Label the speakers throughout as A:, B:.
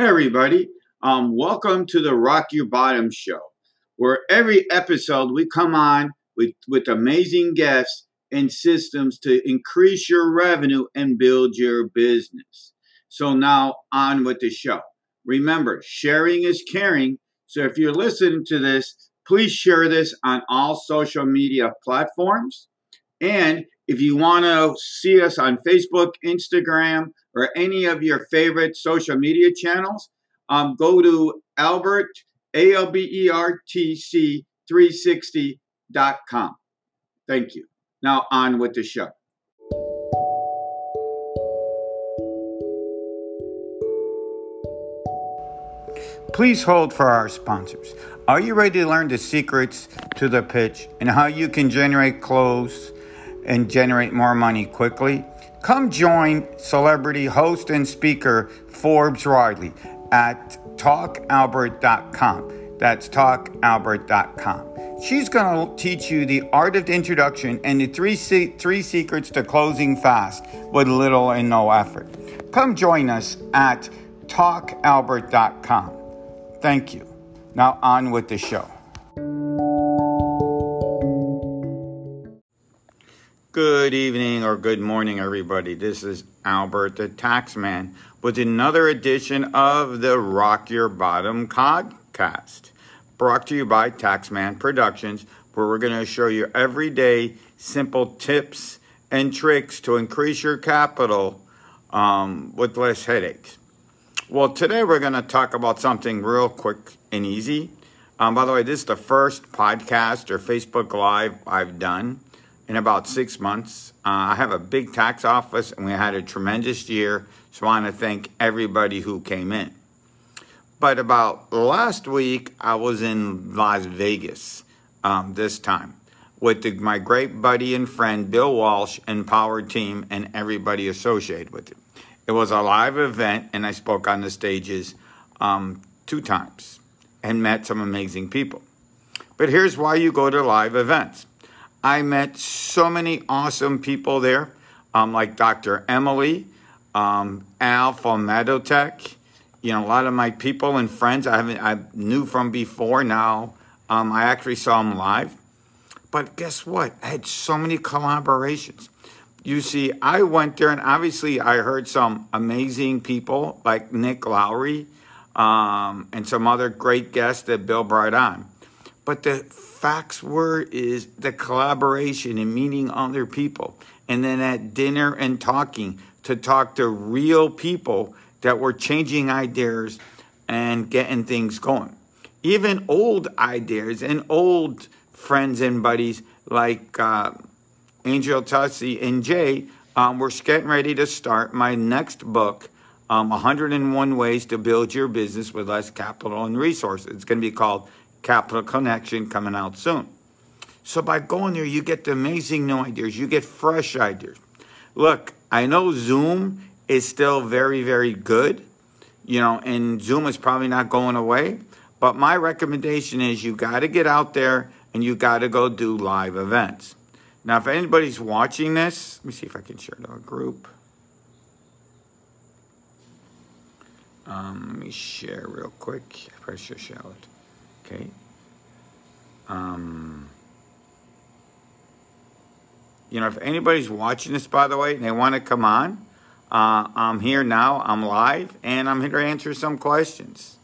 A: Hey, everybody. Um, welcome to the Rock Your Bottom show, where every episode we come on with, with amazing guests and systems to increase your revenue and build your business. So, now on with the show. Remember, sharing is caring. So, if you're listening to this, please share this on all social media platforms. And if you want to see us on Facebook, Instagram, or any of your favorite social media channels, um, go to Albert, A L B E R T C 360.com. Thank you. Now, on with the show. Please hold for our sponsors. Are you ready to learn the secrets to the pitch and how you can generate close and generate more money quickly? Come join celebrity host and speaker Forbes Riley at talkalbert.com. That's talkalbert.com. She's going to teach you the art of the introduction and the three, three secrets to closing fast with little and no effort. Come join us at talkalbert.com. Thank you. Now, on with the show. Good evening or good morning, everybody. This is Albert the Taxman with another edition of the Rock Your Bottom podcast, brought to you by Taxman Productions, where we're going to show you everyday simple tips and tricks to increase your capital um, with less headaches. Well, today we're going to talk about something real quick and easy. Um, by the way, this is the first podcast or Facebook Live I've done in about six months. Uh, I have a big tax office and we had a tremendous year. So I want to thank everybody who came in. But about last week, I was in Las Vegas um, this time with the, my great buddy and friend Bill Walsh and Power Team and everybody associated with it. It was a live event and I spoke on the stages um, two times and met some amazing people. But here's why you go to live events I met so many awesome people there, um, like Dr. Emily, um, Al from Medotech. You know, a lot of my people and friends I haven't I knew from before. Now um, I actually saw them live. But guess what? I had so many collaborations. You see, I went there and obviously I heard some amazing people like Nick Lowry um, and some other great guests that Bill brought on. But the facts were is the collaboration and meeting other people. And then at dinner and talking to talk to real people that were changing ideas and getting things going. Even old ideas and old friends and buddies like uh, Angel Tussie and Jay um, we're getting ready to start my next book, um, 101 Ways to Build Your Business with Less Capital and Resources. It's going to be called Capital Connection coming out soon. So by going there, you get the amazing new ideas. You get fresh ideas. Look, I know Zoom is still very, very good, you know, and Zoom is probably not going away. But my recommendation is you got to get out there and you got to go do live events. Now, if anybody's watching this, let me see if I can share to a group. Um, let me share real quick. Should share it. Okay. Um, you know, if anybody's watching this, by the way, and they want to come on, uh, I'm here now. I'm live, and I'm here to answer some questions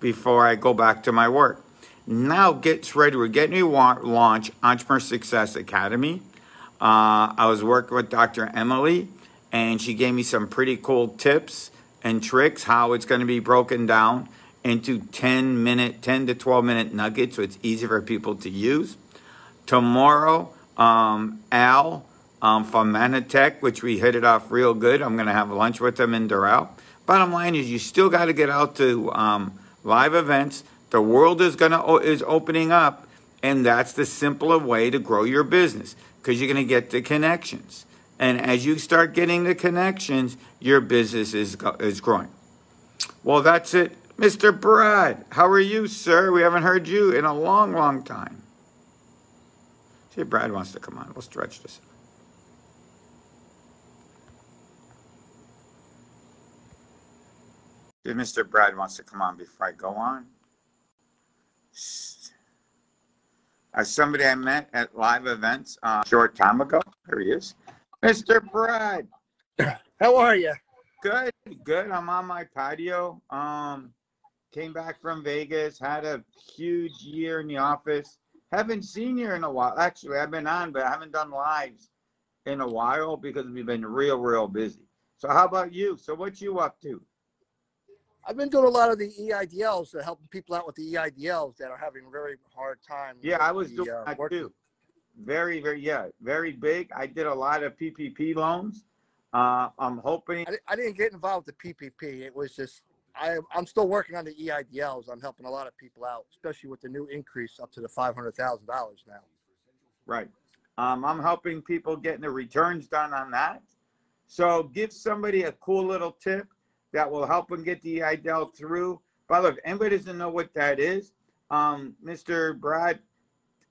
A: before I go back to my work. Now, get ready. We're getting to launch Entrepreneur Success Academy. Uh, I was working with Dr. Emily, and she gave me some pretty cool tips and tricks how it's going to be broken down into 10 minute, 10 to 12 minute nuggets so it's easy for people to use. Tomorrow, um, Al um, from Mannatech, which we hit it off real good. I'm going to have lunch with them in Doral. Bottom line is, you still got to get out to um, live events. The world is going to is opening up, and that's the simpler way to grow your business because you're going to get the connections. And as you start getting the connections, your business is is growing. Well, that's it. Mr. Brad, how are you, sir? We haven't heard you in a long, long time. See if Brad wants to come on. We'll stretch this. If Mr. Brad wants to come on before I go on. As somebody I met at live events uh, a short time ago. There he is. Mr. Brad.
B: How are you?
A: Good, good. I'm on my patio. Um, came back from Vegas, had a huge year in the office. Haven't seen you in a while. Actually, I've been on, but I haven't done lives in a while because we've been real, real busy. So how about you? So what you up to?
B: I've been doing a lot of the EIDLs, uh, helping people out with the EIDLs that are having a very hard time.
A: Yeah, I was
B: the,
A: doing
B: uh,
A: that
B: work-
A: too. Very, very, yeah, very big. I did a lot of PPP loans. Uh, I'm hoping.
B: I, I didn't get involved with the PPP. It was just I, I'm still working on the EIDLs. I'm helping a lot of people out, especially with the new increase up to the five hundred thousand dollars now.
A: Right. Um, I'm helping people getting the returns done on that. So give somebody a cool little tip that will help them get the EIDL through. By the way, if anybody doesn't know what that is, um, Mr. Brad,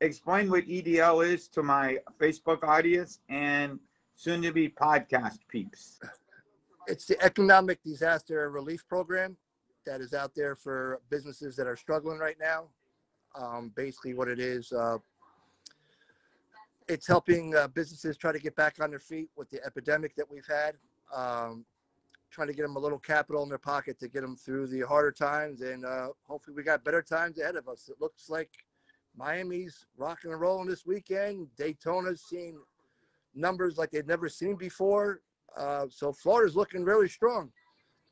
A: explain what EDL is to my Facebook audience and soon to be podcast peeps.
B: It's the Economic Disaster Relief Program that is out there for businesses that are struggling right now. Um, basically, what it is, uh, it's helping uh, businesses try to get back on their feet with the epidemic that we've had. Um, trying to get them a little capital in their pocket to get them through the harder times, and uh, hopefully, we got better times ahead of us. It looks like Miami's rocking and rolling this weekend. Daytona's seeing numbers like they've never seen before. Uh, so Florida's looking really strong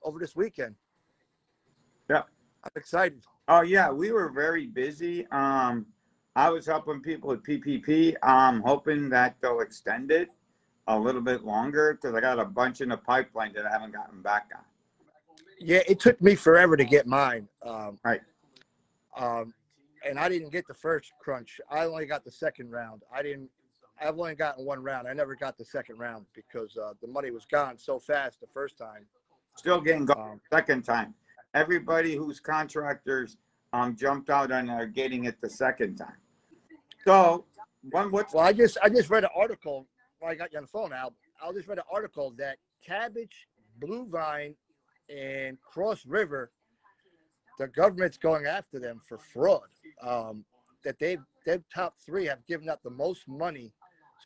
B: over this weekend.
A: Yeah.
B: I'm excited.
A: Oh yeah, we were very busy. Um, I was helping people with PPP. I'm hoping that they'll extend it a little bit longer because I got a bunch in the pipeline that I haven't gotten back on.
B: Yeah, it took me forever to get mine. Um,
A: Right.
B: Um, and I didn't get the first crunch. I only got the second round. I didn't. I've only gotten one round. I never got the second round because uh, the money was gone so fast the first time.
A: Still getting gone
B: Um,
A: second time. Everybody whose contractors um, jumped out and are getting it the second time. So one what's
B: Well, I just I just read an article. Well, I got you on the phone now. I just read an article that Kabbage, Blue Vine, and Cross River, the government's going after them for fraud. Um, that they've their top three have given up the most money,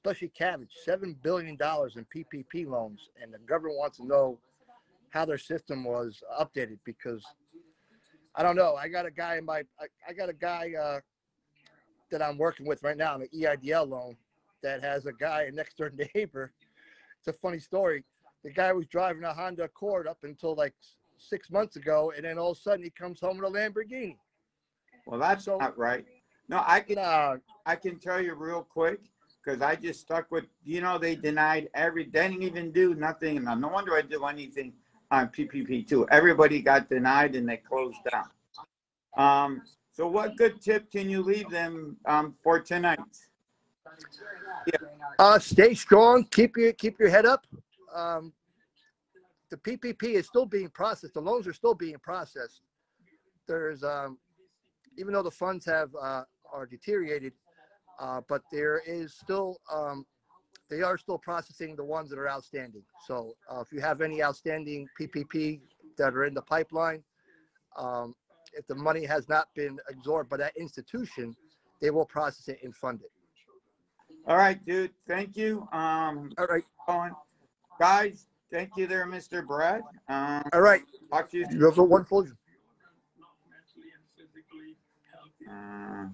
B: especially Kabbage, seven billion dollars in PPP loans, and the government wants to know how their system was updated because I don't know. I got a guy in my I, I got a guy uh, that I'm working with right now on an EIDL loan that has a guy, a next door neighbor. It's a funny story. The guy was driving a Honda Accord up until like six months ago, and then all of a sudden he comes home with a Lamborghini.
A: well that's
B: So-
A: not right. No, I can
B: Nah,
A: I can tell you real quick because I just stuck with you know they denied every they didn't even do nothing and no wonder I do anything on PPP too. Everybody got denied and they closed down. Um, so what good tip can you leave them um, for tonight?
B: uh, stay strong. Keep your keep your head up. Um, the PPP is still being processed. The loans are still being processed. There's um, even though the funds have uh, are deteriorated, uh, but there is still um, they are still processing the ones that are outstanding. So uh, if you have any outstanding PPP that are in the pipeline, um, if the money has not been absorbed by that institution, they will process it and fund it.
A: All right, dude. Thank you. Um,
B: All right,
A: guys, thank you there, Mr. Brad. Um,
B: all right.
A: talk to you.
B: You have a wonderful.
A: Uh,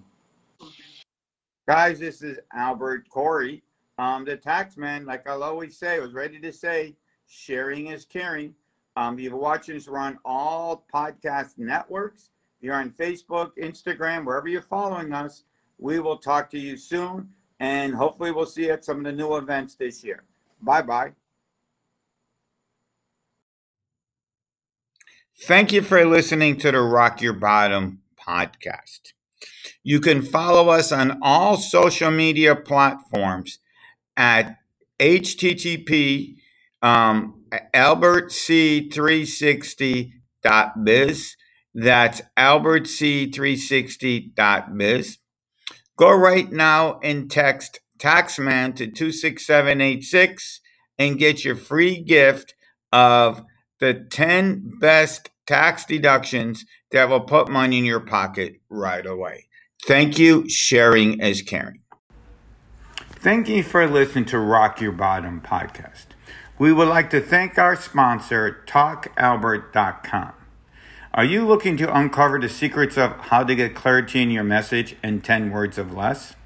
A: guys, this is Albert Corey. Um, the taxman, like I'll always say, was ready to say, sharing is caring. Um, you're watching us, on all podcast networks. If You're on Facebook, Instagram, wherever you're following us. We will talk to you soon, and hopefully, we'll see you at some of the new events this year. Bye bye. Thank you for listening to the Rock Your Bottom podcast. You can follow us on all social media platforms at http um, albertc360.biz. That's albertc360.biz. Go right now and text Taxman to 26786 and get your free gift of the 10 best tax deductions that will put money in your pocket right away. Thank you. Sharing is caring. Thank you for listening to Rock Your Bottom podcast. We would like to thank our sponsor, TalkAlbert.com. Are you looking to uncover the secrets of how to get clarity in your message in 10 words of less?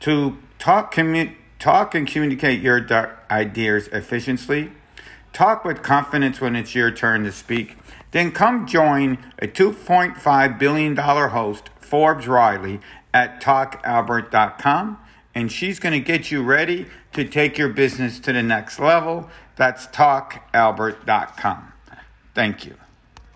A: To talk, commu- talk and communicate your ideas efficiently? Talk with confidence when it's your turn to speak? Then come join a $2.5 billion host, Forbes Riley, at talkalbert.com, and she's going to get you ready to take your business to the next level. That's talkalbert.com. Thank you.